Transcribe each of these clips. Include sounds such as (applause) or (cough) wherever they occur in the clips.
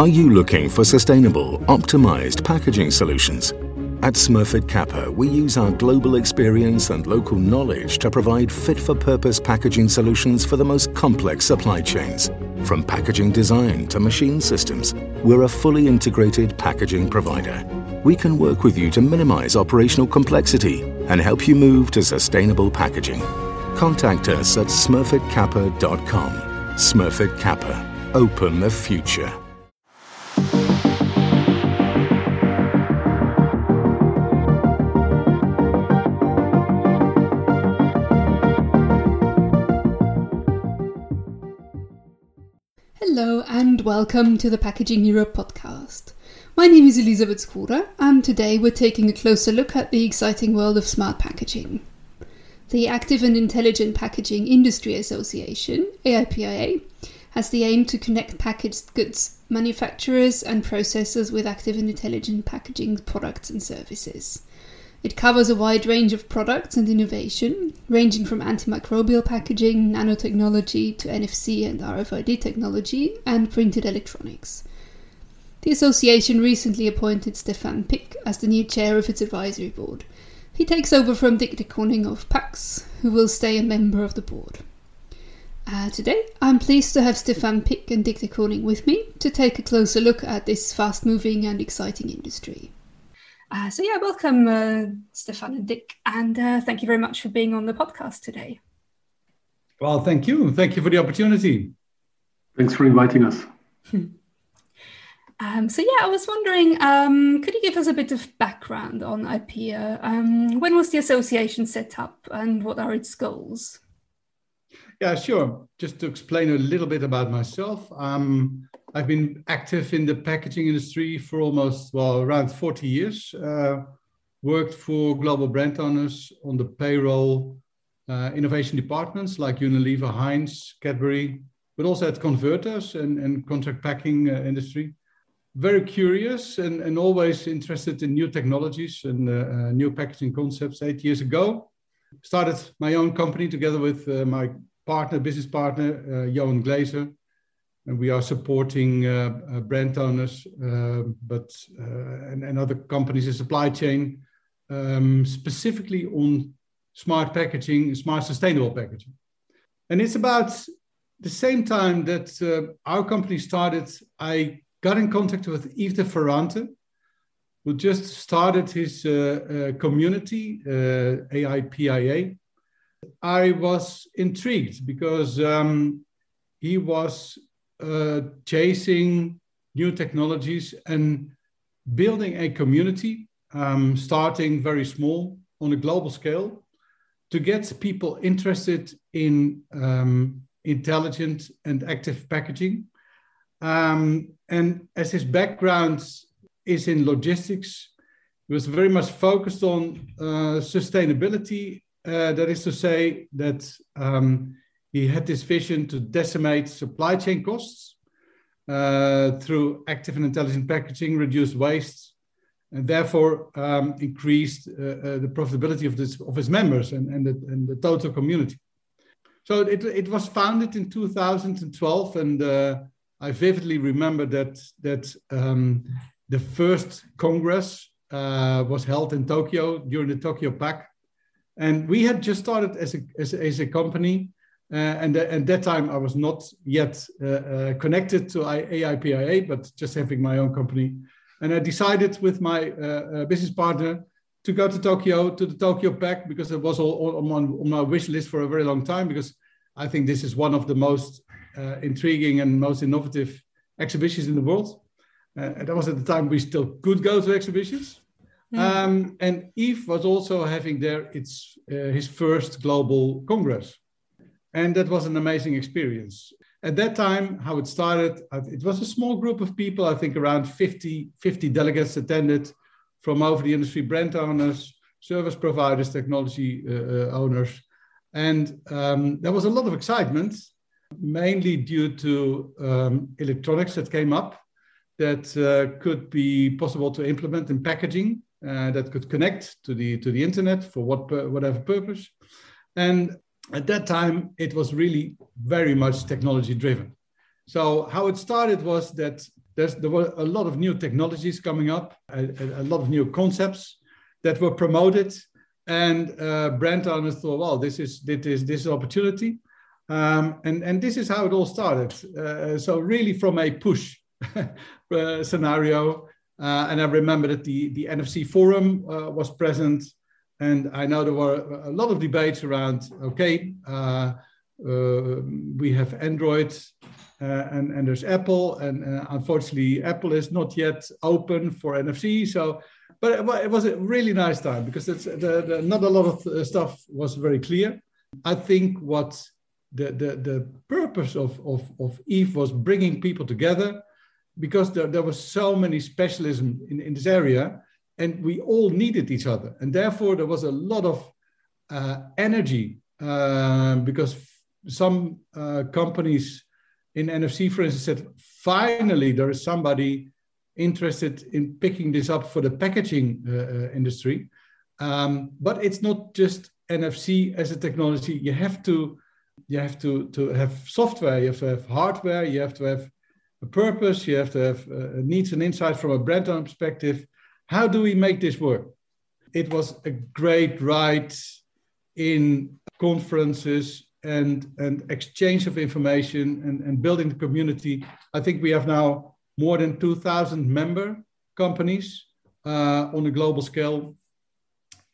Are you looking for sustainable, optimized packaging solutions? At Smurfit Kappa, we use our global experience and local knowledge to provide fit-for-purpose packaging solutions for the most complex supply chains. From packaging design to machine systems, we're a fully integrated packaging provider. We can work with you to minimize operational complexity and help you move to sustainable packaging. Contact us at smurfitkappa.com. Smurfit Kappa. Open the future. Welcome to the Packaging Europe podcast. My name is Elisabeth Skoda, and today we're taking a closer look at the exciting world of smart packaging. The Active and Intelligent Packaging Industry Association, AIPIA, has the aim to connect packaged goods manufacturers and processors with active and intelligent packaging products and services. It covers a wide range of products and innovation, ranging from antimicrobial packaging, nanotechnology to NFC and RFID technology, and printed electronics. The association recently appointed Stefan Pick as the new chair of its advisory board. He takes over from Dick de Koning of PAX, who will stay a member of the board. Uh, today, I'm pleased to have Stefan Pick and Dick de Koning with me to take a closer look at this fast moving and exciting industry. Uh, so, yeah, welcome, uh, Stefan and Dick, and uh, thank you very much for being on the podcast today. Well, thank you. Thank you for the opportunity. Thanks for inviting us. (laughs) um, so, yeah, I was wondering um, could you give us a bit of background on AIPIA? Um, when was the association set up and what are its goals? Yeah, sure. Just to explain a little bit about myself, um, I've been active in the packaging industry for almost, well, around 40 years. Uh, worked for global brand owners on the payroll uh, innovation departments like Unilever, Heinz, Cadbury, but also at converters and, and contract packing uh, industry. Very curious and, and always interested in new technologies and uh, uh, new packaging concepts. Eight years ago, started my own company together with uh, my partner, business partner, Johan Glazer and we are supporting uh, uh, brand owners, uh, but and, and, other companies in supply chain, um, specifically on smart packaging, smart sustainable packaging. And it's about the same time that uh, our company started, I got in contact with Eef de Ferrante, who just started his uh, uh, community, AIPIA. I was intrigued because um, he was uh, chasing new technologies and building a community, um, starting very small on a global scale, to get people interested in um, intelligent and active packaging. Um, and as his background is in logistics, he was very much focused on uh, sustainability. Uh, that is to say, that um, he had this vision to decimate supply chain costs uh, through active and intelligent packaging, reduce waste, and therefore um, increased uh, uh, the profitability of, this, of his members and, and, the, and the total community. So it, it was founded in 2012, and uh, I vividly remember that, that um, the first Congress uh, was held in Tokyo during the Tokyo Pack. And we had just started as a, as, as a company uh, and at that time, I was not yet uh, uh, connected to AIPIA, but just having my own company. And I decided with my business partner to go to Tokyo, to the Tokyo Pack, because it was all on, on my wish list for a very long time, because I think this is one of the most uh, intriguing and most innovative exhibitions in the world. Uh, and that was at the time we still could go to exhibitions. Mm. Um, and Eef was also having there its uh, his first global congress. And that was an amazing experience. At that time, how it started, it was a small group of people, I think around 50, 50 delegates attended from over the industry, brand owners, service providers, technology uh, uh, owners. And um, there was a lot of excitement, mainly due to um, electronics that came up that uh, could be possible to implement in packaging uh, that could connect to the to the internet for what whatever purpose. And at that time, it was really very much technology driven. So how it started was that there were a lot of new technologies coming up, a, a lot of new concepts that were promoted, and uh, brand owners thought, well, this is this is this is opportunity, um, and and this is how it all started. Uh, so really from a push (laughs) uh, scenario, uh, and I remember that the the NFC forum uh, was present, and I know there were a lot of debates around. Okay, uh, we have Android uh, and, and there's Apple, and uh, unfortunately, Apple is not yet open for NFC. So, but it, was a really nice time because it's, the, the, not a lot of uh, stuff was very clear. I think what the, the, the purpose of, of, of Eef was bringing people together because there, there was so many specialism in, in this area and we all needed each other. And therefore, there was a lot of uh, energy uh, because some uh, companies in NFC, for instance, said finally there is somebody interested in picking this up for the packaging uh, uh industry. Um, but it's not just NFC as a technology. You have to you have to to have software. You have to have hardware. You have to have a purpose. You have to have uh, needs and insights from a brand owner perspective. How do we make this work? It was a great ride in conferences and, and exchange of information and, and building the community. I think we have now more than 2,000 member companies uh, on a global scale.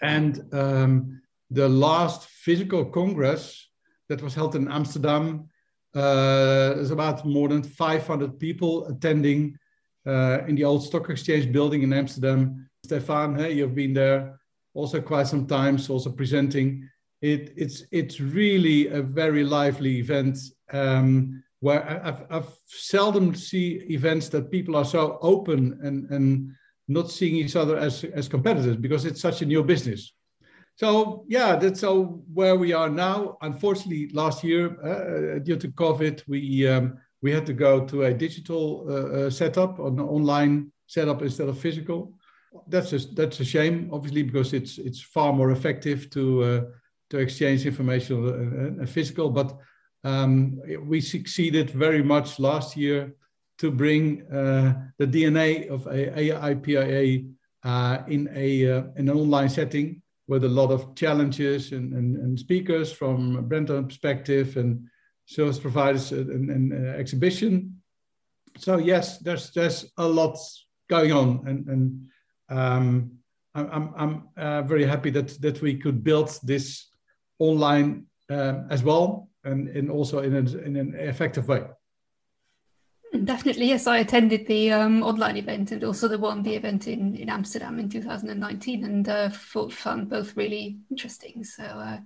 And um, the last physical congress that was held in Amsterdam, uh, there's about more than 500 people attending uh, in the old stock exchange building in Amsterdam. Stefan, hey, you've been there also quite some times, also presenting it, it's it's really a very lively event um, where I've, I've seldom see events that people are so open and and not seeing each other as as competitors because it's such a new business. So yeah, that's so where we are now. Unfortunately, last year uh, due to COVID, we um, we had to go to a digital uh, uh, setup, an online setup instead of physical. That's a, that's a shame, obviously, because it's it's far more effective to uh, to exchange information and, and physical. But um, we succeeded very much last year to bring uh, the DNA of AIPIA uh, in, a, uh, in an online setting with a lot of challenges and, and, and speakers from a brand perspective and service providers and, and uh, exhibition. So yes, there's there's a lot going on, and, and um, I'm I'm uh, very happy that that we could build this online um, as well, and, and also in, a, in an effective way. Definitely, yes. I attended the um, online event and also the one, the event in, in Amsterdam in 2019, and uh, found both really interesting. So, uh,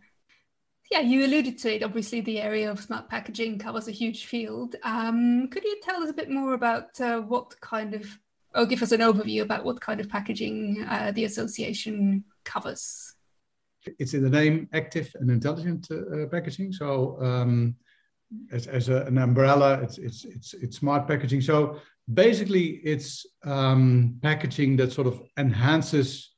yeah, you alluded to it. Obviously, the area of smart packaging covers a huge field. Um, could you tell us a bit more about uh, what kind of, or give us an overview about what kind of packaging uh, the association covers? It's in the name active and intelligent uh, packaging. So um, as, as a, an umbrella, it's, it's, it's, it's smart packaging. So basically it's um, packaging that sort of enhances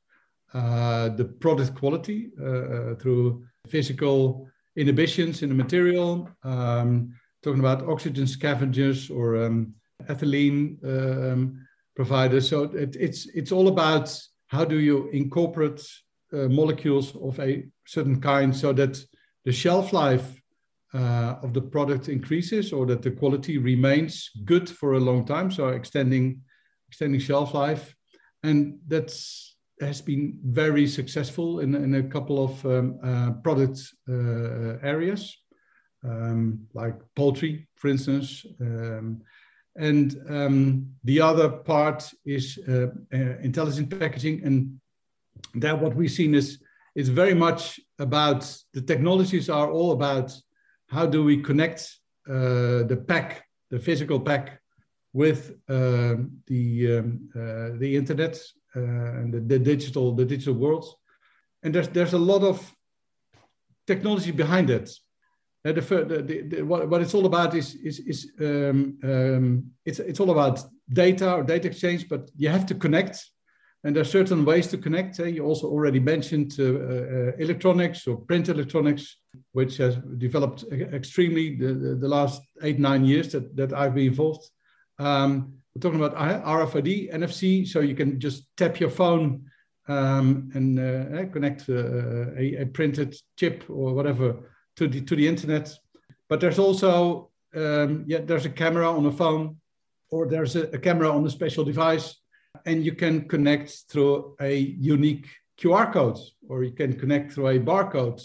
uh, the product quality uh, uh through physical inhibitions in the material, um, talking about oxygen scavengers or um, ethylene um, providers. So it, it's, it's all about how do you incorporate uh, molecules of a certain kind so that the shelf life uh, of the product increases or that the quality remains good for a long time so extending extending shelf life. And that's has been very successful in, in a couple of um, uh, product uh, areas um, like poultry for instance um, and um, the other part is uh, uh, intelligent packaging and that what we've seen is is very much about the technologies are all about how do we connect uh, the pack, the physical pack, with uh, the um, uh, the internet uh, and the, the, digital the digital world, and there's there's a lot of technology behind it. Uh, the, the, the, what, what it's all about is is, is um, um, it's it's all about data or data exchange, but you have to connect and there are certain ways to connect. Uh, you also already mentioned uh, uh, electronics or print electronics, which has developed extremely the, the, last eight, nine years that, that I've been involved. Um, we're talking about RFID, NFC, so you can just tap your phone um, and uh, eh, connect uh, a, a, printed chip or whatever to the to the internet. But there's also um, yeah, there's a camera on a phone, or there's a, a camera on a special device, and you can connect through a unique QR code, or you can connect through a barcode,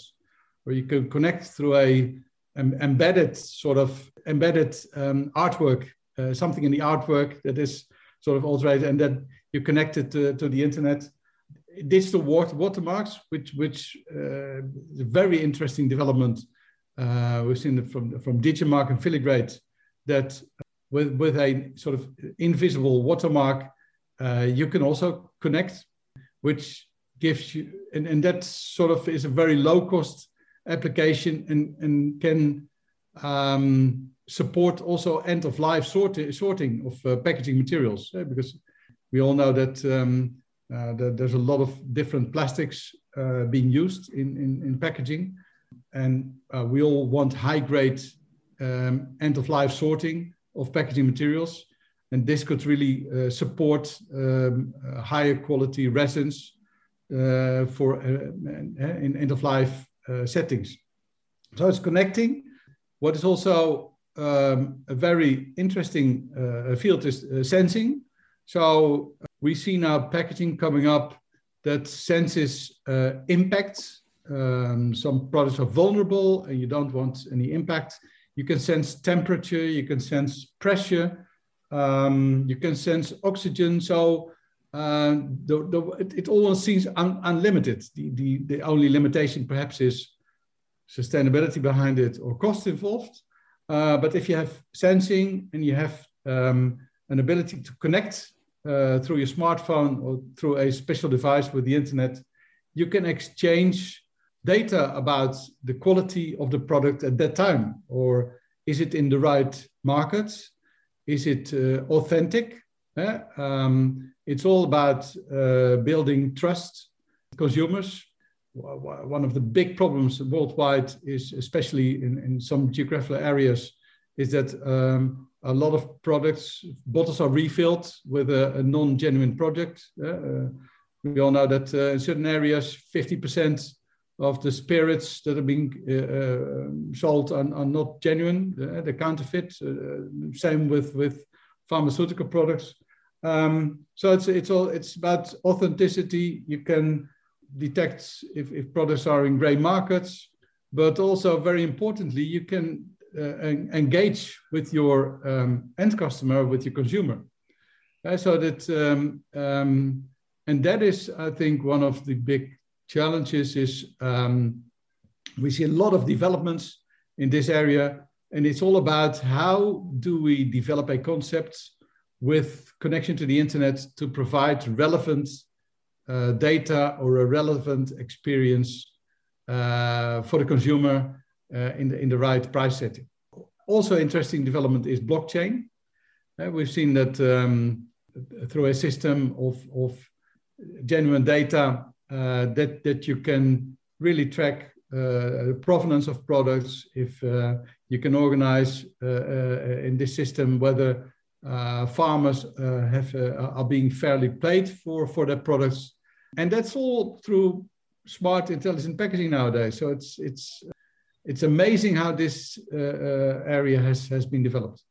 or you can connect through a um, embedded sort of embedded um, artwork, uh, something in the artwork that is sort of altered, and then you connect it to, to the internet. Digital water, watermarks, which which uh, is a very interesting development. Uh, we've seen from from Digimarc and Filigrade that with with a sort of invisible watermark, uh, you can also connect, which gives you and, and that sort of is a very low cost application and, and can um, support also end of life sorti- sorting of uh, packaging materials uh, because we all know that, um, uh, that, there's a lot of different plastics uh, being used in, in, in packaging. And uh, we all want high grade um, end of life sorting of packaging materials and this could really uh, support um, higher quality resins for in end of life uh, settings. So it's connecting. What is also um, a very interesting uh, field is uh, sensing. So we see now packaging coming up that senses impacts. Um, some products are vulnerable and you don't want any impact. You can sense temperature, you can sense pressure, um, you can sense oxygen. So uh, the, the, it, it almost seems un, unlimited. The, the, the only limitation perhaps is sustainability behind it or cost involved. Uh, but if you have sensing and you have um, an ability to connect uh, through your smartphone or through a special device with the internet, you can exchange data about the quality of the product at that time. Or is it in the right markets? Is it uh, authentic? Eh? Um, it's all about uh, building trust consumers. One of the big problems worldwide is, especially in, in some geographical areas, is that um, a lot of products, bottles are refilled with a, a non-genuine product. Uh, we all know that uh, in certain areas, 50% of the spirits that are being uh, uh sold are, are, not genuine, uh, they're counterfeit. Uh, same with, with pharmaceutical products. Um, so it's it's all it's about authenticity. You can detect if, if products are in gray markets, but also very importantly, you can uh, engage with your um, end customer, with your consumer. Uh, so that um, um, and that is, I think, one of the big challenges is um, we see a lot of developments in this area, and it's all about how do we develop a concept with connection to the internet to provide relevant uh, data or a relevant experience uh, for the consumer uh, in, the, in the right price setting. Also, interesting development is blockchain. Uh, we've seen that um, through a system of, of genuine data uh, that, that you can really track uh, the provenance of products, if you can organize in this system whether uh, farmers uh, have uh, are being fairly paid for for their products, and that's all through smart intelligent packaging nowadays. So it's it's it's amazing how this uh, uh, area has has been developed.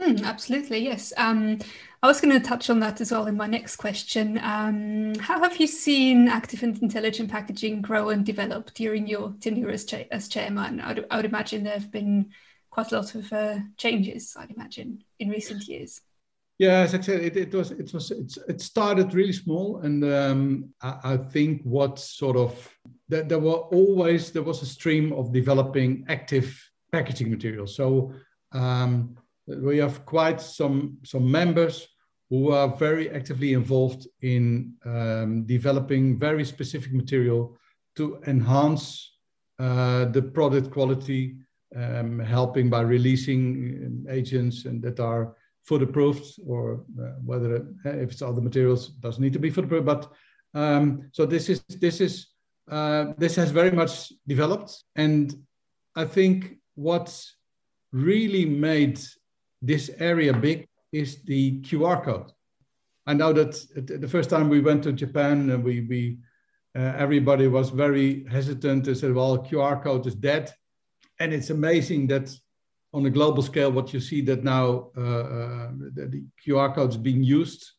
Mm, absolutely, yes. Um, I was going to touch on that as well in my next question. Um, how have you seen active and intelligent packaging grow and develop during your tenure as, cha- as chairman? I would, I would imagine there have been quite a lot of uh, changes, I'd imagine, in recent years. Yeah, as I said, it, it was it was it started really small, and um, I, I, think what sort of that there were always there was a stream of developing active packaging materials. So um, we have quite some some members who are very actively involved in um, developing very specific material to enhance uh, the product quality um, helping by releasing uh, agents and that are food approved or uh, whether it, uh, if it's other materials doesn't need to be food approved but um, so this is this is uh, this has very much developed. And i think what really made this area big is the QR code. I know that the first time we went to Japan, and we, we uh, everybody was very hesitant. They said, "Well, QR code is dead," and it's amazing that on a global scale, what you see that now uh, uh, the, QR code is being used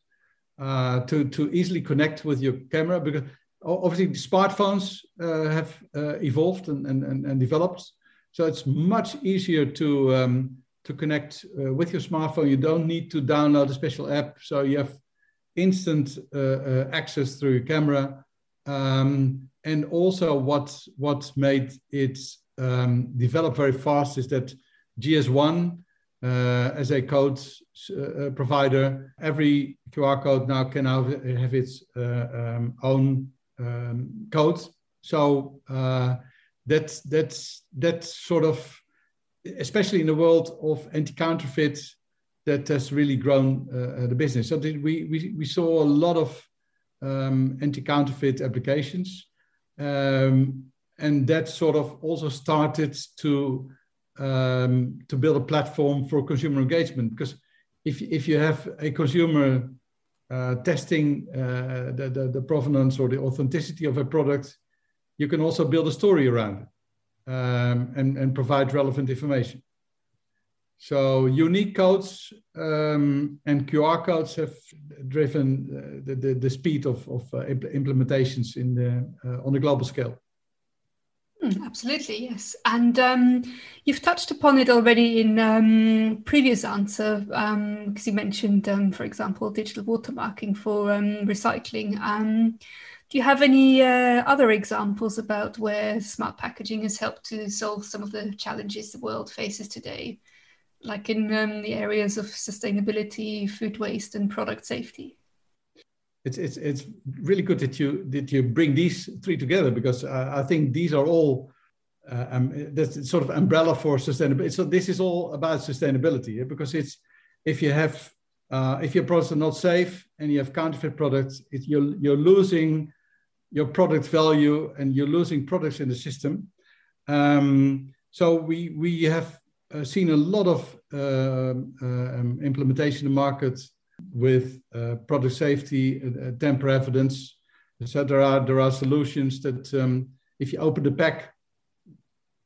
uh, to to easily connect with your camera because obviously smartphones uh, have uh, evolved and, and, and, developed, so it's much easier to um, to connect uh, with your smartphone. You don't need to download a special app, so you have instant access through your camera. Um, and also, what what made it um, develop very fast is that GS1 uh, as a code uh, provider, every QR code now can have its uh, um, own um, code. So uh, that that's that's sort of, especially in the world of anti-counterfeit, that has really grown uh, the business. So we, we we saw a lot of um, anti-counterfeit applications, um, and that sort of also started to um, to build a platform for consumer engagement. Because if, if you have a consumer uh, testing uh, the, the, the, provenance or the authenticity of a product, you can also build a story around it um, and, and provide relevant information. So unique codes um, and QR codes have driven uh, the, the, the, speed of, of uh, implementations in the, uh, on a global scale. Mm, absolutely, yes. And um, you've touched upon it already in um, previous answer because um, you mentioned, um, for example, digital watermarking for um, recycling. Um, do you have any uh, other examples about where smart packaging has helped to solve some of the challenges the world faces today, like in the areas of sustainability, food waste, and product safety? it's it's it's really good that you that you bring these three together because uh, I think these are all uh, um, that's sort of umbrella for sustainability. So this is all about sustainability yeah? because it's if you have uh, if your products are not safe and you have counterfeit products, it, you're you're losing your product value and you're losing products in the system. Um, so we we have uh, seen a lot of uh, um, implementation in the market with uh, product safety, uh, tamper evidence, etc. There are solutions that um, if you open the pack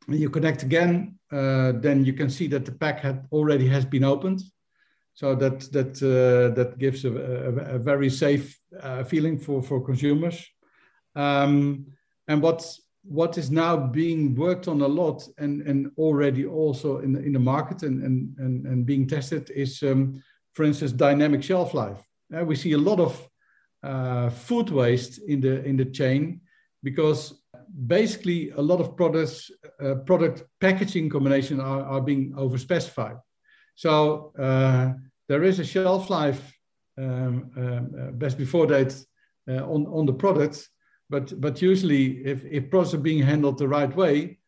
and you connect again, uh, then you can see that the pack had already has been opened. So that that uh, that gives a, a, a very safe uh, feeling for for consumers. Um, and what what is now being worked on a lot and and already also in the, in the market and and and, and being tested is um, for instance, dynamic shelf life. Uh, we see a lot of uh, food waste in the in the chain because basically a lot of products uh, product packaging combination are, are being overspecified. So uh, there is a shelf life um, um, uh, best before date uh, on on the product, but but usually if if products are being handled the right way,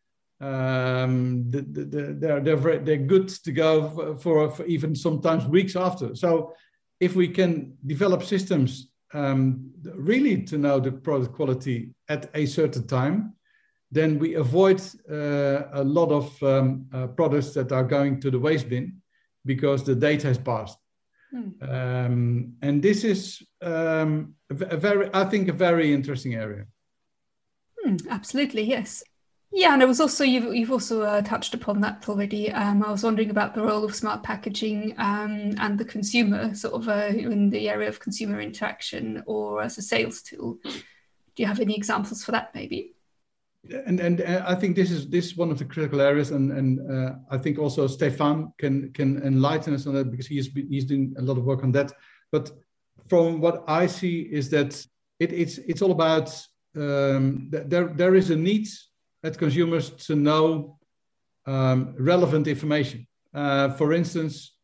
um, the, the, the, they're, they're, they're good to go for, for, even sometimes weeks after. So if we can develop systems um, really to know the product quality at a certain time, then we avoid uh, a lot of um, uh, products that are going to the waste bin because the date has passed. Hmm. Um, and this is um, a very, I think, a very interesting area. Hmm, absolutely, yes. Yeah, and I was also you've you've also uh, touched upon that already. Um, I was wondering about the role of smart packaging um, and the consumer, sort of uh, in the area of consumer interaction or as a sales tool. Do you have any examples for that, maybe? And and uh, I think this is this is one of the critical areas, and and uh, I think also Stefan can can enlighten us on that because he's he's doing a lot of work on that. But from what I see is that it, it's it's all about um, there there is a need at consumers to know um, relevant information. Uh, for instance,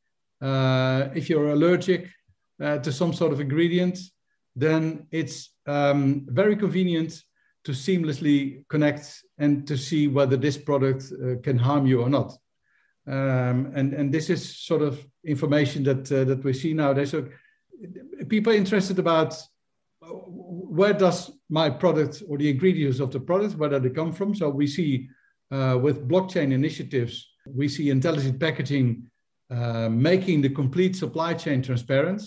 uh, if you're allergic uh, to some sort of ingredient, then it's um, very convenient to seamlessly connect and to see whether this product uh, can harm you or not. Um, and, and this is sort of information that, uh, that we see nowadays. So people are interested about where does my product or the ingredients of the product, where do they come from? So we see uh, with blockchain initiatives, we see intelligent packaging uh, making the complete supply chain transparent.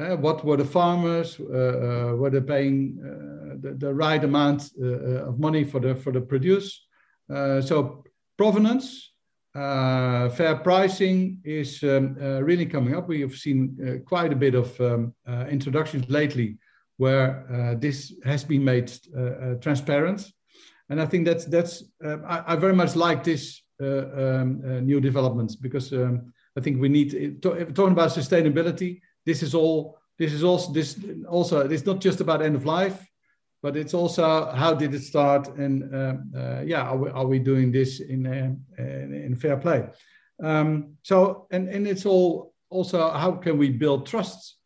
Uh, what were the farmers? Uh, uh were they paying uh, the, the, right amount uh, uh, of money for the for the produce? Uh, so provenance, uh, fair pricing is um, really coming up. We have seen quite a bit of um, introductions lately where this has been made transparent, and I think that's that's um, I, I, very much like this um, new developments because. Um, I think we need to, talking about sustainability. This is all. This is also this also. It's not just about end of life, but it's also how did it start and uh, uh, yeah, are we, are we doing this in uh, in fair play? Um, so and and it's all also how can we build trust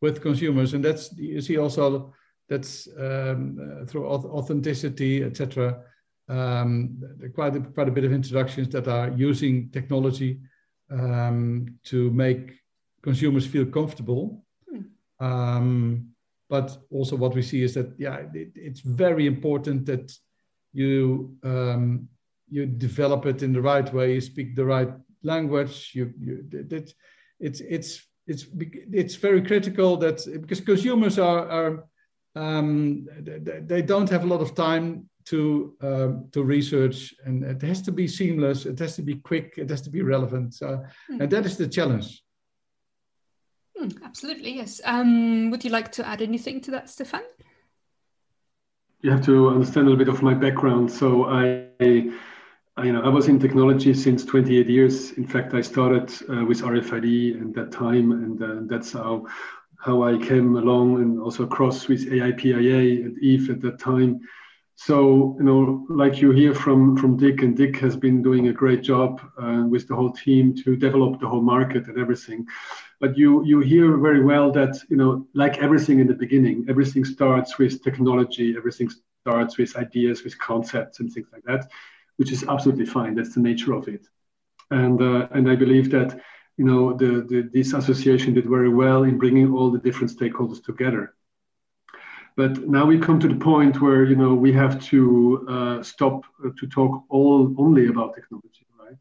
with consumers, and that's you see also that's um, uh, through authenticity, etc. Um, quite a, quite a bit of introductions that are using technology um, to make consumers feel comfortable. Hmm. But also, what we see is that yeah, it, it's very important that you um, you develop it in the right way, you speak the right language. You, you that it's it's it's it's very critical that because consumers are are um, they don't have a lot of time to um, to research, and it has to be seamless. It has to be quick. It has to be relevant. So, mm. and that is the challenge. Mm, absolutely, yes. Um, would you like to add anything to that, Stefan? You have to understand a little bit of my background. So I, I you know, I was in technology since 28 years. In fact, I started uh, with RFID at that time, and uh, that's how how I came along, and also across with AIPIA and Eef at that time. So, you know, like you hear from, from Dick, and Dick has been doing a great job uh, with the whole team to develop the whole market and everything. But you, you hear very well that, you know, like everything in the beginning, everything starts with technology, everything starts with ideas, with concepts and things like that, which is absolutely fine. That's the nature of it. And, uh, and I believe that, you know, the, the, this association did very well in bringing all the different stakeholders together but now we come to the point where you know we have to uh, stop uh, to talk all only about technology, right?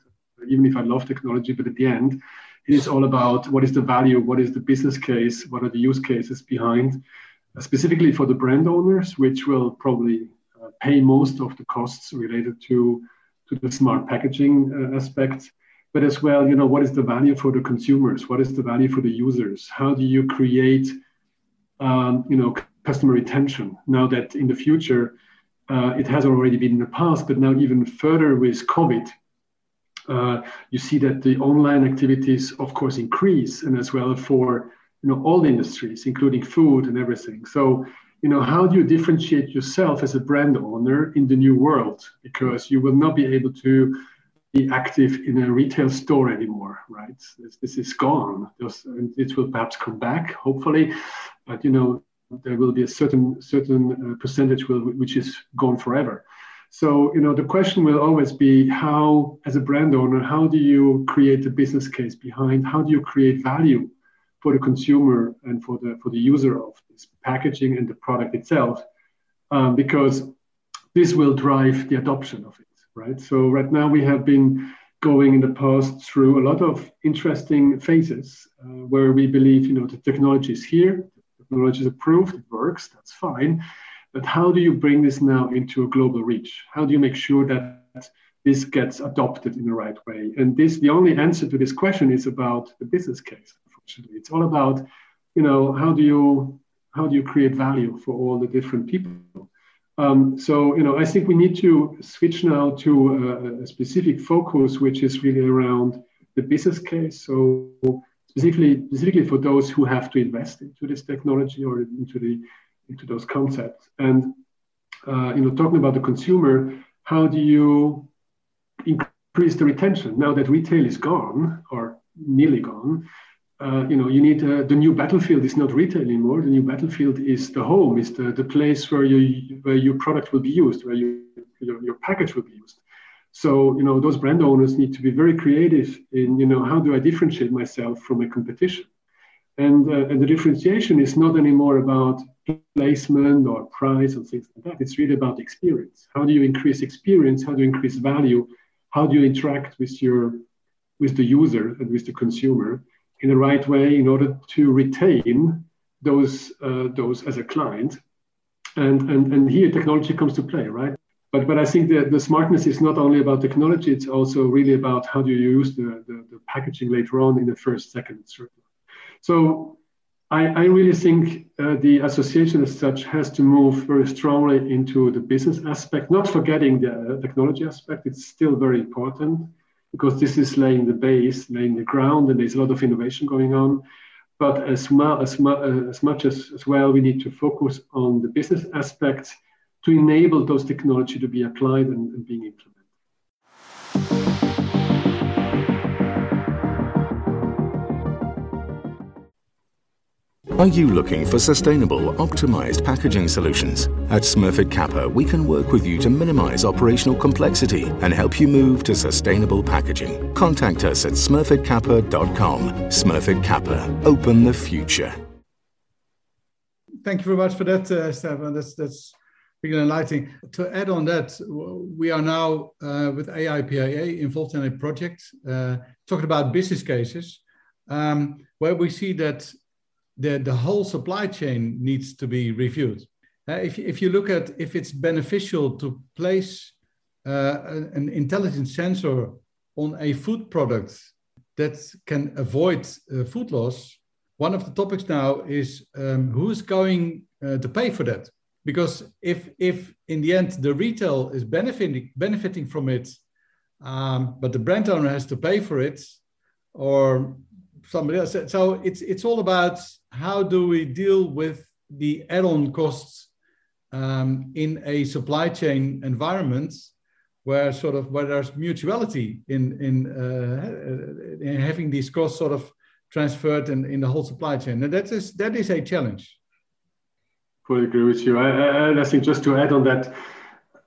Even if I love technology, but at the end, it is all about what is the value, what is the business case, what are the use cases behind, uh, specifically for the brand owners, which will probably uh, pay most of the costs related to to the smart packaging uh, aspect. But as well, you know, what is the value for the consumers? What is the value for the users? How do you create um, you know, customer retention. Now that in the future, uh, it has already been in the past, but now even further with COVID, you see that the online activities, of course, increase, and as well for you know all industries, including food and everything. So, you know, how do you differentiate yourself as a brand owner in the new world? Because you will not be able to be active in a retail store anymore, right? This, this is gone. it will perhaps come back, hopefully, but you know there will be a certain certain uh, percentage will, which is gone forever. So you know the question will always be how, as a brand owner, how do you create the business case behind? How do you create value for the consumer and for the for the user of this packaging and the product itself? Um, because this will drive the adoption of it, right? So right now we have been going in the past through a lot of interesting phases uh, where we believe you know the technology is here the technology is approved, it works, that's fine. But how do you bring this now into a global reach? How do you make sure that this gets adopted in the right way? And this, the only answer to this question is about the business case. Unfortunately, it's all about, you know, how do you how do you create value for all the different people? Um, so, you know, I think we need to switch now to a, a specific focus, which is really around the business case. So specifically specifically for those who have to invest into this technology or into the into those concepts. And uh, you know, talking about the consumer, how do you increase the retention now that retail is gone or nearly gone? Uh, you know, you need uh, the new battlefield is not retail anymore. The new battlefield is the home, is the, the place where you where your product will be used, where you, your, your package will be used. So, you know, those brand owners need to be very creative in, you know, how do I differentiate myself from a competition? And, uh, and the differentiation is not anymore about placement or price or things like that. It's really about experience. How do you increase experience? How do you increase value? How do you interact with your with the user and with the consumer in the right way in order to retain those uh, those as a client. And, and and here technology comes to play, right? But but I think that the smartness is not only about technology; it's also really about how do you use the, the, the packaging later on in the first, second, third. So I, I really think uh, the association as such has to move very strongly into the business aspect, not forgetting the uh, technology aspect. It's still very important because this is laying the base, laying the ground, and there's a lot of innovation going on. But as, as, uh, as much as, as well, we need to focus on the business aspects to enable those technology to be applied and, and being implemented. Are you looking for sustainable, optimized packaging solutions? At Smurfit Kappa, we can work with you to minimize operational complexity and help you move to sustainable packaging. Contact us at smurfitkappa.com. Smurfit Kappa, open the future. Thank you very much for that, uh, Stefan. That's that's really enlightening. To add on that, we are now uh, with AIPIA involved in a project uh, talking about business cases um, where we see that the, the whole supply chain needs to be reviewed. Uh, if, if you look at if it's beneficial to place uh, an intelligent sensor on a food product that can avoid uh, food loss, one of the topics now is um, who is going uh, to pay for that? Because if, if in the end the retail is benefiting, benefiting from it, um, but the brand owner has to pay for it, or somebody else. So it's it's all about how do we deal with the add-on costs um, in a supply chain environment where sort of where there's mutuality in in, uh, in having these costs sort of transferred in, in the whole supply chain. And that is that is a challenge. Fully agree with you. I, I, I think just to add on that,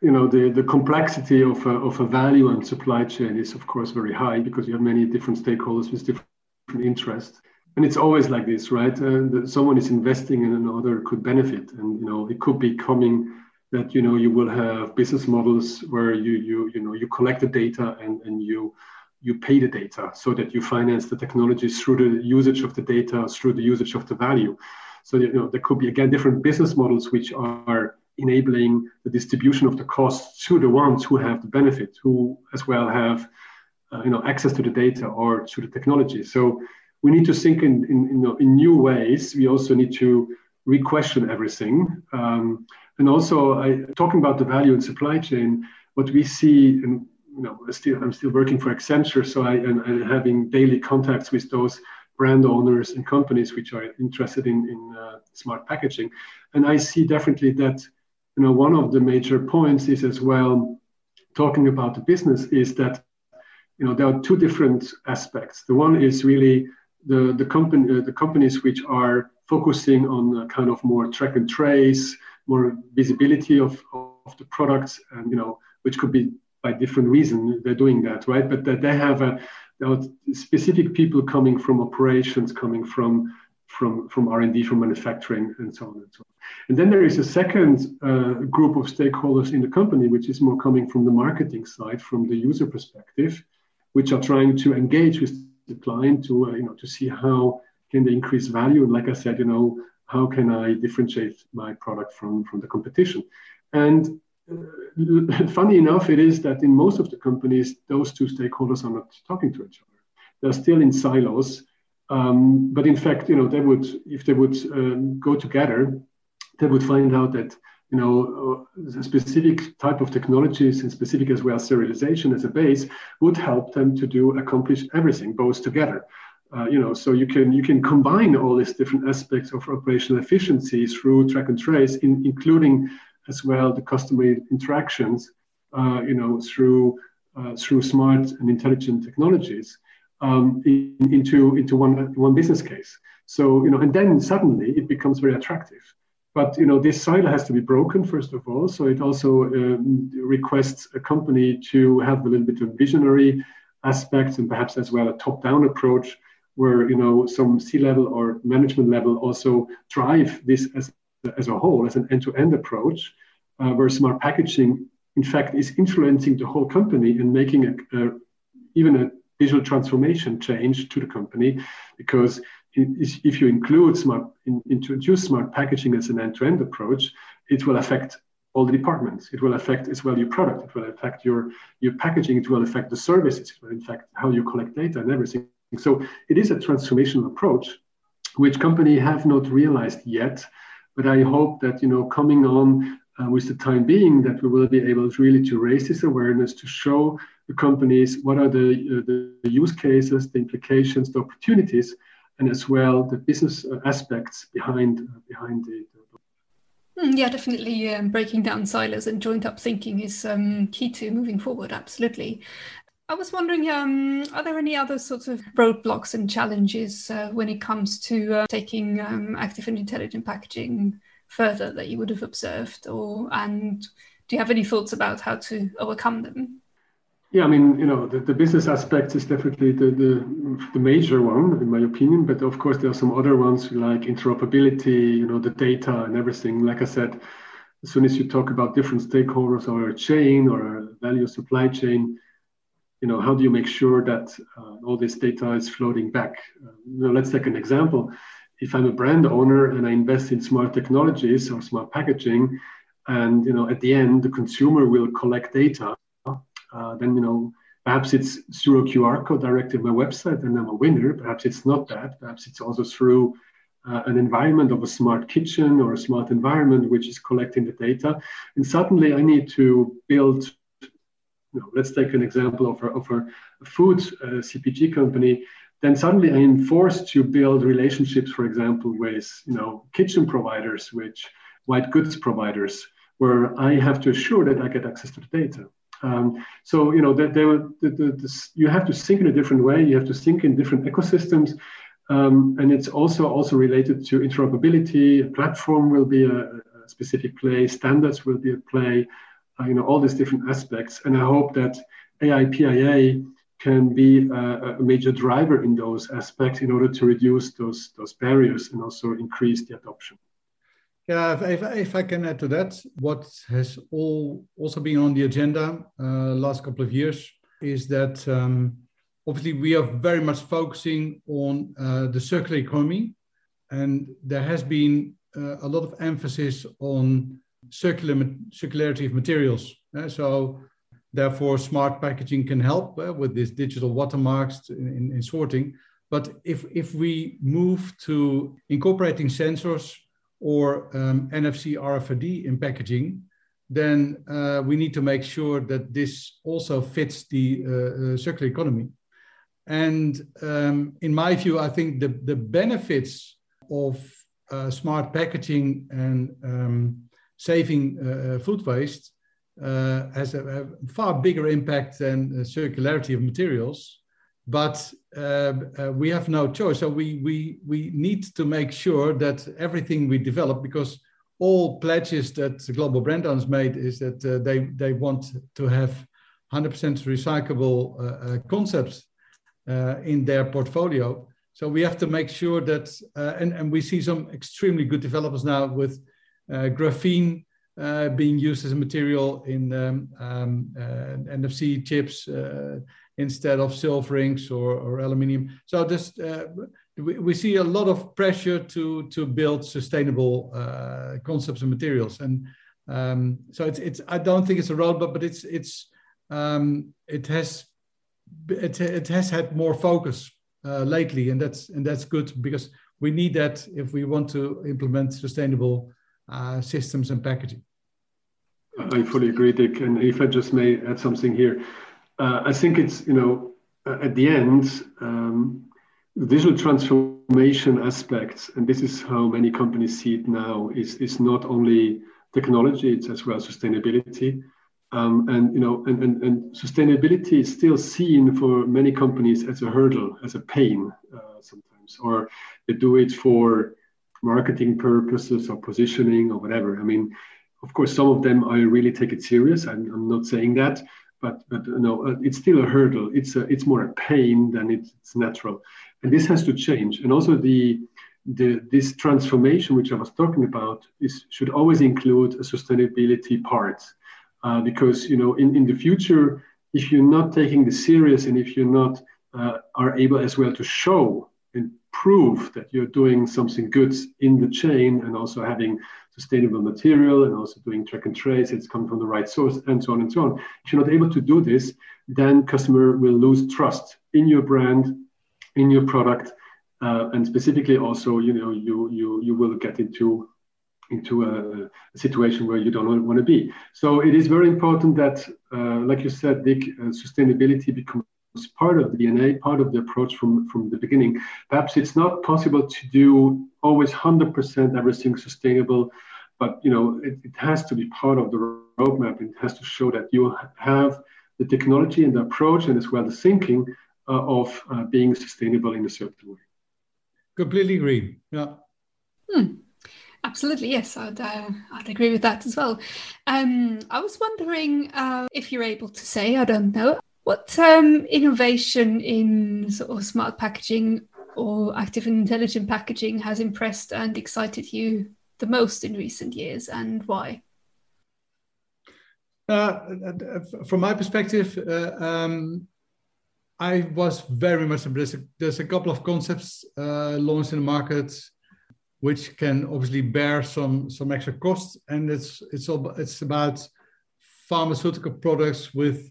you know, the, the complexity of a, of a value and supply chain is of course very high because you have many different stakeholders with different interest and it's always like this right? Uh, someone is investing and another could benefit. And you know it could be coming that you know you will have business models where you you you know you collect the data and and you you pay the data so that you finance the technology through the usage of the data through the usage of the value. So you know there could be again different business models which are enabling the distribution of the costs to the ones who have the benefit who as well have uh, you know access to the data or to the technology. So we need to think in, in, know, in new ways. We also need to re-question everything. Um, and also, I, talking about the value in supply chain, what we see, and you know, still, I'm still working for Accenture, so I and having daily contacts with those brand owners and companies which are interested in, in uh, smart packaging. And I see definitely that, you know, one of the major points is as well talking about the business is that, you know, there are two different aspects. The one is really the, the, company, uh, the companies which are focusing on kind of more track and trace, more visibility of, of the products, and you know, which could be by different reason they're doing that, right? But that they have a specific people coming from operations, coming from from from R&D, from manufacturing, and so on and so on. And then there is a second uh, group of stakeholders in the company, which is more coming from the marketing side, from the user perspective, which are trying to engage with the client to uh, you know to see how can they increase value. And like i said you know how can i differentiate my product from from the competition? And uh, (laughs) funny enough it is that in most of the companies those two stakeholders are not talking to each other. They're still in silos. Um, but in fact you know they would if they would um, go together they would find out that you know, uh, specific type of technologies and specific as well serialization as a base would help them to do accomplish everything both together. Uh, you know, so you can you can combine all these different aspects of operational efficiency through track and trace, in, including as well the customer interactions. Uh, you know, through uh, through smart and intelligent technologies um, in, into into one one business case. So you know, and then suddenly it becomes very attractive. But you know, this silo has to be broken first of all. So it also um, requests a company to have a little bit of visionary aspects and perhaps as well a top-down approach, where you know some C-level or management level also drive this as as a whole as an end-to-end approach, uh, where smart packaging in fact is influencing the whole company and making a, a even a digital transformation change to the company because if you include smart in, introduce smart packaging as an end-to-end approach it will affect all the departments. It will affect as well your product. It will affect your your packaging. It will affect the services. It will affect how you collect data and everything. So it is a transformational approach which company have not realized yet but i hope that you know coming on uh, with the time being that we will be able to really to raise this awareness to show the companies what are the, uh, the use cases the implications the opportunities and as well the business uh, aspects behind uh, behind it. Hmm, yeah, definitely. Um, breaking down silos and joint up thinking is um, key to moving forward. Absolutely. I was wondering, um, are there any other sorts of roadblocks and challenges uh, when it comes to uh, taking um, active and intelligent packaging further that you would have observed, or and do you have any thoughts about how to overcome them? Yeah, I mean, you know, the, the business aspect is definitely the, the, the major one, in my opinion. But of course, there are some other ones like interoperability, you know, the data and everything. Like I said, as soon as you talk about different stakeholders or a chain or a value supply chain, you know, how do you make sure that uh, all this data is floating back? Uh, you know, let's take an example. If I'm a brand owner and I invest in smart technologies or smart packaging, and you know, at the end, the consumer will collect data uh, then you know perhaps it's through a QR code directed my website and I'm a winner. Perhaps it's not that. Perhaps it's also through uh, an environment of a smart kitchen or a smart environment which is collecting the data. And suddenly I need to build. You know, let's take an example of a, of a food uh, CPG company. Then suddenly I am forced to build relationships, for example, with you know kitchen providers, which white goods providers, where I have to assure that I get access to the data. Um, so you know that were, the, the, the, you have to think in a different way. You have to think in different ecosystems, um, and it's also also related to interoperability. A platform will be a, a specific play. Standards will be a play. Uh, you know all these different aspects, and I hope that AIPIA can be a, a, major driver in those aspects in order to reduce those those barriers and also increase the adoption. Yeah, if, if, I can add to that, what has all also been on the agenda uh, last couple of years is that um, obviously we are very much focusing on uh, the circular economy, and there has been uh, a lot of emphasis on circular circularity of materials. Uh, so therefore, smart packaging can help uh, with this digital watermarks in, in, in sorting. But if if we move to incorporating sensors or um, NFC RFID in packaging, then uh, we need to make sure that this also fits the uh, uh, circular economy. And um, in my view, I think the, the benefits of uh, smart packaging and um, saving uh, uh, food waste has a, a, far bigger impact than circularity of materials but uh, uh, we have no choice. So we, we, we need to make sure that everything we develop, because all pledges that the global brand owners made is that uh, they, they want to have 100% recyclable uh, uh, concepts uh, in their portfolio. So we have to make sure that, and, and we see some extremely good developers now with graphene being used as a material in um, um, NFC chips instead of silver rings or, or aluminium. So this, uh, we, we, see a lot of pressure to, to build sustainable uh, concepts and materials. And um, so it's, it's, I don't think it's a roadblock, but it's, it's, um, it has, it, it has had more focus uh, lately, and that's, and that's good because we need that if we want to implement sustainable uh, systems and packaging. I fully agree, Dick. And if I just may add something here, uh, I think it's, you know, at the end, um, the digital transformation aspects, and this is how many companies see it now, is, is not only technology, it's as well sustainability. Um, and you know, and, and, and, sustainability is still seen for many companies as a hurdle, as a pain uh, sometimes, or they do it for marketing purposes or positioning or whatever. I mean, of course, some of them I really take it serious. I'm, I'm not saying that, but but no, uh, it's still a hurdle. It's a, it's more a pain than it's, natural, and this has to change. And also the the this transformation which I was talking about is should always include a sustainability part, uh, because you know in in the future if you're not taking this serious and if you're not uh, are able as well to show and prove that you're doing something good in the chain and also having sustainable material and also doing track and trace, it's coming from the right source, and so on and so on. If you're not able to do this, then customer will lose trust in your brand, in your product, uh, and specifically also, you know, you you you will get into into a, a situation where you don't want to be. So it is very important that, uh, like you said, Dick, uh, sustainability becomes part of the DNA, part of the approach from, from the beginning. Perhaps it's not possible to do always 100% everything sustainable, but you know it, it has to be part of the roadmap. It has to show that you have the technology and the approach, and as well the thinking uh, of uh, being sustainable in a certain way. Completely agree. Yeah. Hmm. Absolutely, yes, I'd, uh, I'd agree with that as well. Um, I was wondering uh, if you're able to say, I don't know, what um, innovation in sort of smart packaging or active and intelligent packaging has impressed and excited you the most in recent years and why? Uh, from my perspective, uh, um, I was very much impressed. there's a couple of concepts uh, launched in the market which can obviously bear some some extra costs, and it's it's all, it's about pharmaceutical products with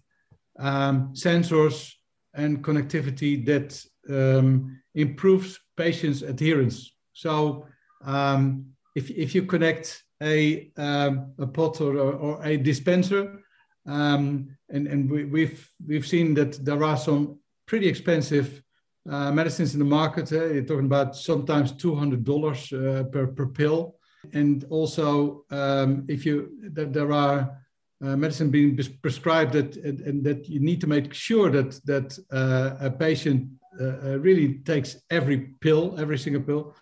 um, sensors and connectivity that um, improves patients' adherence. So um, if, if you connect a, um, a pot or, or a dispenser, um, and, and we, we've, we've seen that there are some pretty expensive uh, medicines in the market. Uh, you're talking about sometimes $200 uh, per, per pill. And also, um, if you that there are uh, medicine being prescribed that and, and, that you need to make sure that that uh, a patient uh, uh, really takes every pill, every single pill,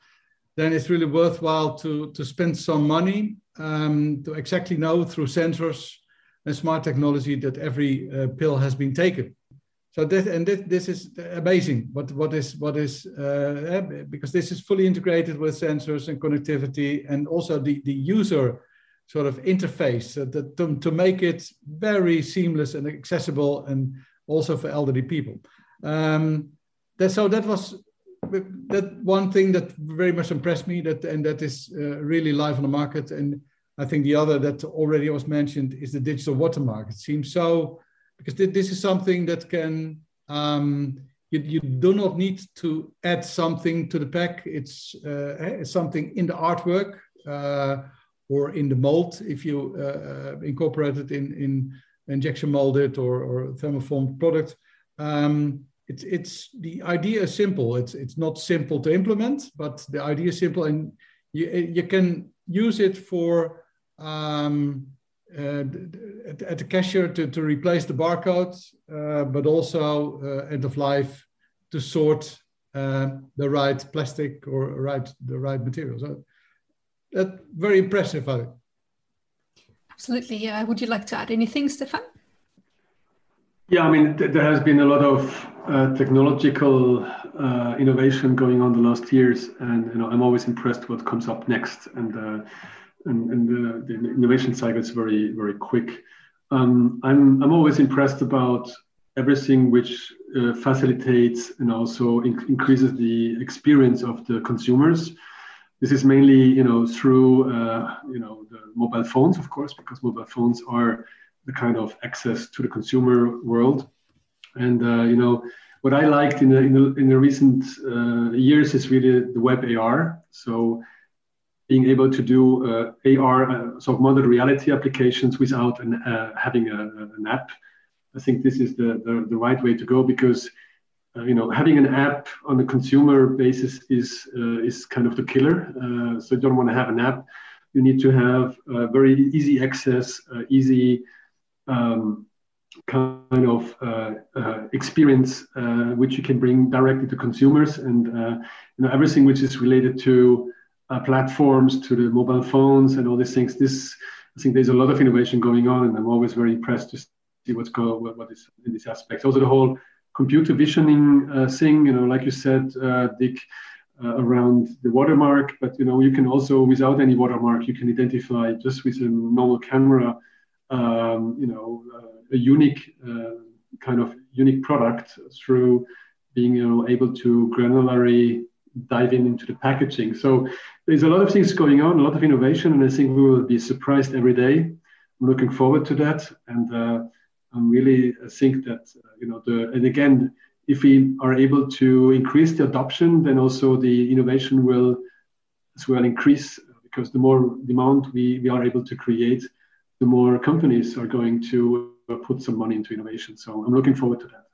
then it's really worthwhile to to spend some money um, to exactly know through sensors and smart technology that every uh, pill has been taken. So this and this, this is amazing. What what is what is because this is fully integrated with sensors and connectivity, and also the the user sort of interface uh, that, to, to make it very seamless and accessible and also for elderly people. Um, that, so that was that one thing that very much impressed me that and that is uh, really live on the market and I think the other that already was mentioned is the digital watermark. It seems so because this is something that can um, you, you do not need to add something to the pack. It's, uh, it's something in the artwork. Uh, or in the mold if you uh, uh, incorporate it in, in injection molded or, or thermoformed product. Um, it's, it's the idea is simple. It's, it's not simple to implement, but the idea is simple and you, you can use it for um, uh, at, the cashier to, to replace the barcode, uh, but also uh, end of life to sort uh, the right plastic or right the right material. So that very impressive, I think. Absolutely. Yeah. Would you like to add anything, Stefan? Yeah, I mean, th- there has been a lot of uh, technological uh, innovation going on the last years, and you know, I'm always impressed what comes up next, and uh, and, and the, the, innovation cycle is very very quick. Um, I'm I'm always impressed about everything which uh, facilitates and also in- increases the experience of the consumers. This is mainly, you know, through, uh, you know, the mobile phones, of course, because mobile phones are the kind of access to the consumer world. And, uh, you know, what I liked in the, in the, in the recent uh, years is really the web AR. So being able to do uh, AR, uh, of augmented reality applications without an, uh, having a, an app. I think this is the, the, the right way to go because uh, you know, having an app on a consumer basis is uh, is kind of the killer. Uh, so you don't want to have an app. You need to have very easy access, easy um, kind of uh, uh, experience uh, which you can bring directly to consumers and you know everything which is related to platforms to the mobile phones and all these things this i think there's a lot of innovation going on and i'm always very impressed to see what's going what, what is in this aspect also the whole computer visioning uh, thing, you know, like you said, uh, Dick, uh, around the watermark. But you know, you can also, without any watermark, you can identify just with a normal camera, um, you know, a unique kind of unique product through being you know able to granularly dive in into the packaging. So there's a lot of things going on, a lot of innovation, and I think we will be surprised every day. I'm looking forward to that, and uh, I'm really think that uh, you know the and again, if we are able to increase the adoption, then also the innovation will as well increase because the more demand we, we are able to create, the more companies are going to put some money into innovation. So I'm looking forward to that.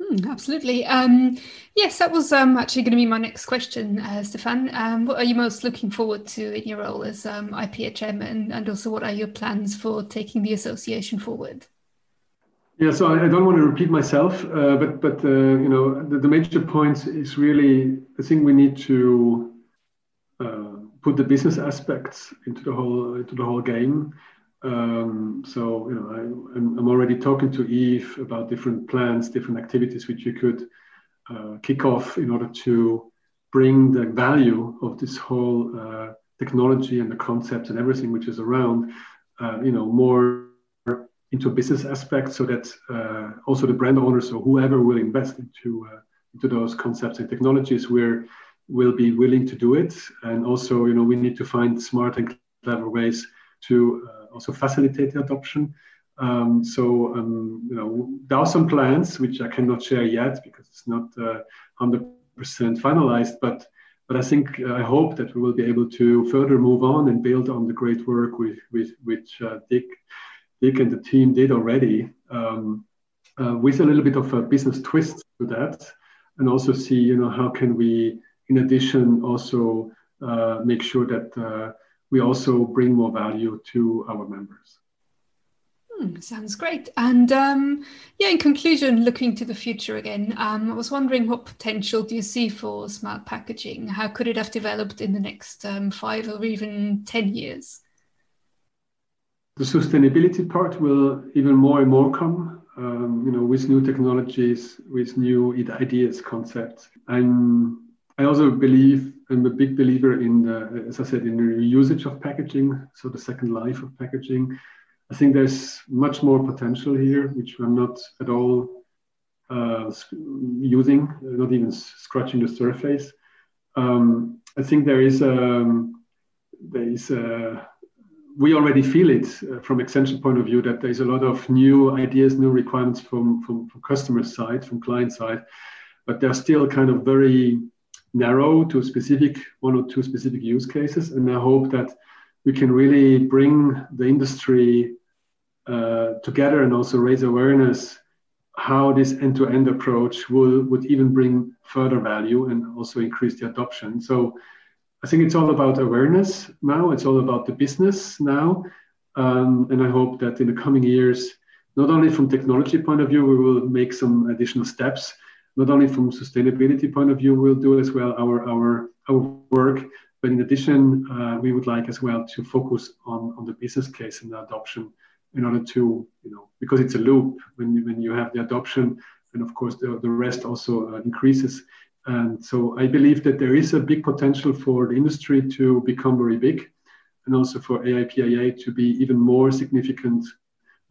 Mm, absolutely. Um, yes, that was um, actually going to be my next question, uh, Stefan. Um, what are you most looking forward to in your role as um, IPHM, and, and also what are your plans for taking the association forward? Yeah, so I, don't want to repeat myself, uh, but but uh, you know the, the, major point is really I think we need to uh, put the business aspects into the whole into the whole game. Um, so you know, I, am I'm already talking to Eef about different plans, different activities which you could uh, kick off in order to bring the value of this whole uh, technology and the concepts and everything which is around, uh, you know, more into business aspects, so that uh, also the brand owners or whoever will invest into uh, into those concepts and technologies will will be willing to do it, and also you know we need to find smart and clever ways to uh, also facilitate the adoption. Um, so, um, you know, there are some plans which I cannot share yet because it's not uh, 100% finalized, but but I think uh, I hope that we will be able to further move on and build on the great work with, with which uh, Dick, Dick and the team did already, um, uh, with a little bit of a business twist to that, and also see, you know, how can we, in addition, also uh, make sure that uh, we also bring more value to our members. Hmm, sounds great. And um, yeah, in conclusion, looking to the future again, um, I was wondering what potential do you see for smart packaging? How could it have developed in the next um, five or even 10 years? The sustainability part will even more and more come, um, you know, with new technologies, with new ideas, concepts. I'm I also believe I'm a big believer in, the, as I said, in the usage of packaging, so the second life of packaging. I think there's much more potential here, which I'm not at all uh, using, not even scratching the surface. Um, I think there is a, um, there is a, we already feel it uh, from Accenture point of view that there's a lot of new ideas, new requirements from, from, from customer side, from client side, but they're still kind of very narrow to specific one or two specific use cases. And I hope that we can really bring the industry uh, together and also raise awareness how this end-to-end approach will would even bring further value and also increase the adoption. So I think it's all about awareness now. It's all about the business now. Um, and I hope that in the coming years, not only from technology point of view, we will make some additional steps, not only from sustainability point of view, we'll do as well our our our work, but in addition, uh, we would like as well to focus on on the business case and the adoption in order to you know because it's a loop when you, when you have the adoption, and of course the, the rest also uh, increases. And so I believe that there is a big potential for the industry to become very big, and also for AIPIA to be even more significant,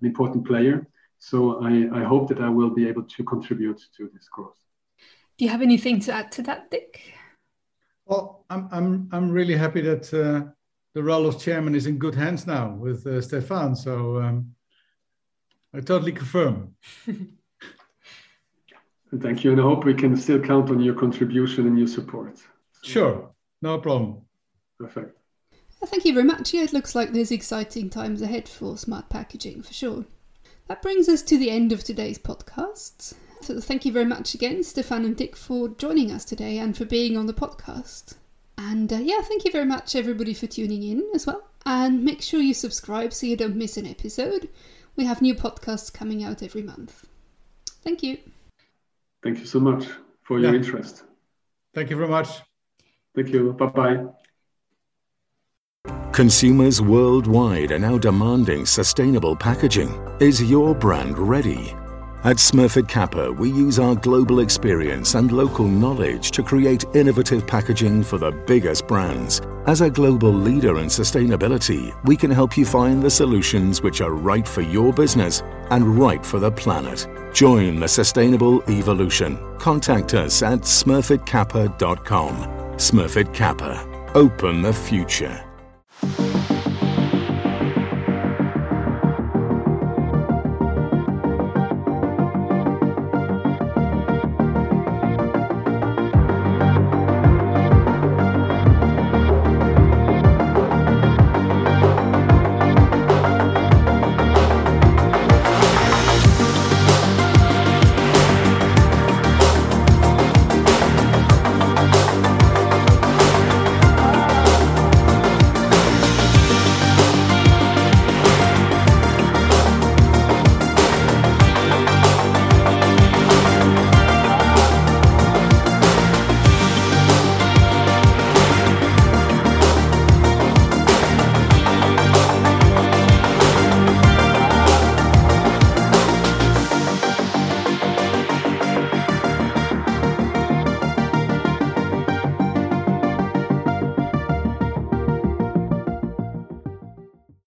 an important player. So I, I hope that I will be able to contribute to this growth. Do you have anything to add to that, Dick? Well, I'm, I'm, I'm really happy that uh, the role of chairman is in good hands now with uh, Stefan. So um, I totally confirm. (laughs) Thank you. And I hope we can still count on your contribution and your support. Sure, no problem. Perfect. Well, Thank you very much. Yeah, it looks like there's exciting times ahead for smart packaging for sure. That brings us to the end of today's podcast. So thank you very much again, Stefan and Dick, for joining us today and for being on the podcast. And uh, yeah, thank you very much, everybody, for tuning in as well. And make sure you subscribe so you don't miss an episode. We have new podcasts coming out every month. Thank you. Thank you so much for your yeah. interest. Thank you very much. Thank you. Bye bye. Consumers worldwide are now demanding sustainable packaging. Is your brand ready? At Smurfit Kappa, we use our global experience and local knowledge to create innovative packaging for the biggest brands. As a global leader in sustainability, we can help you find the solutions which are right for your business and right for the planet. Join the sustainable evolution. Contact us at smurfitkappa.com. Smurfit Kappa. Open the future.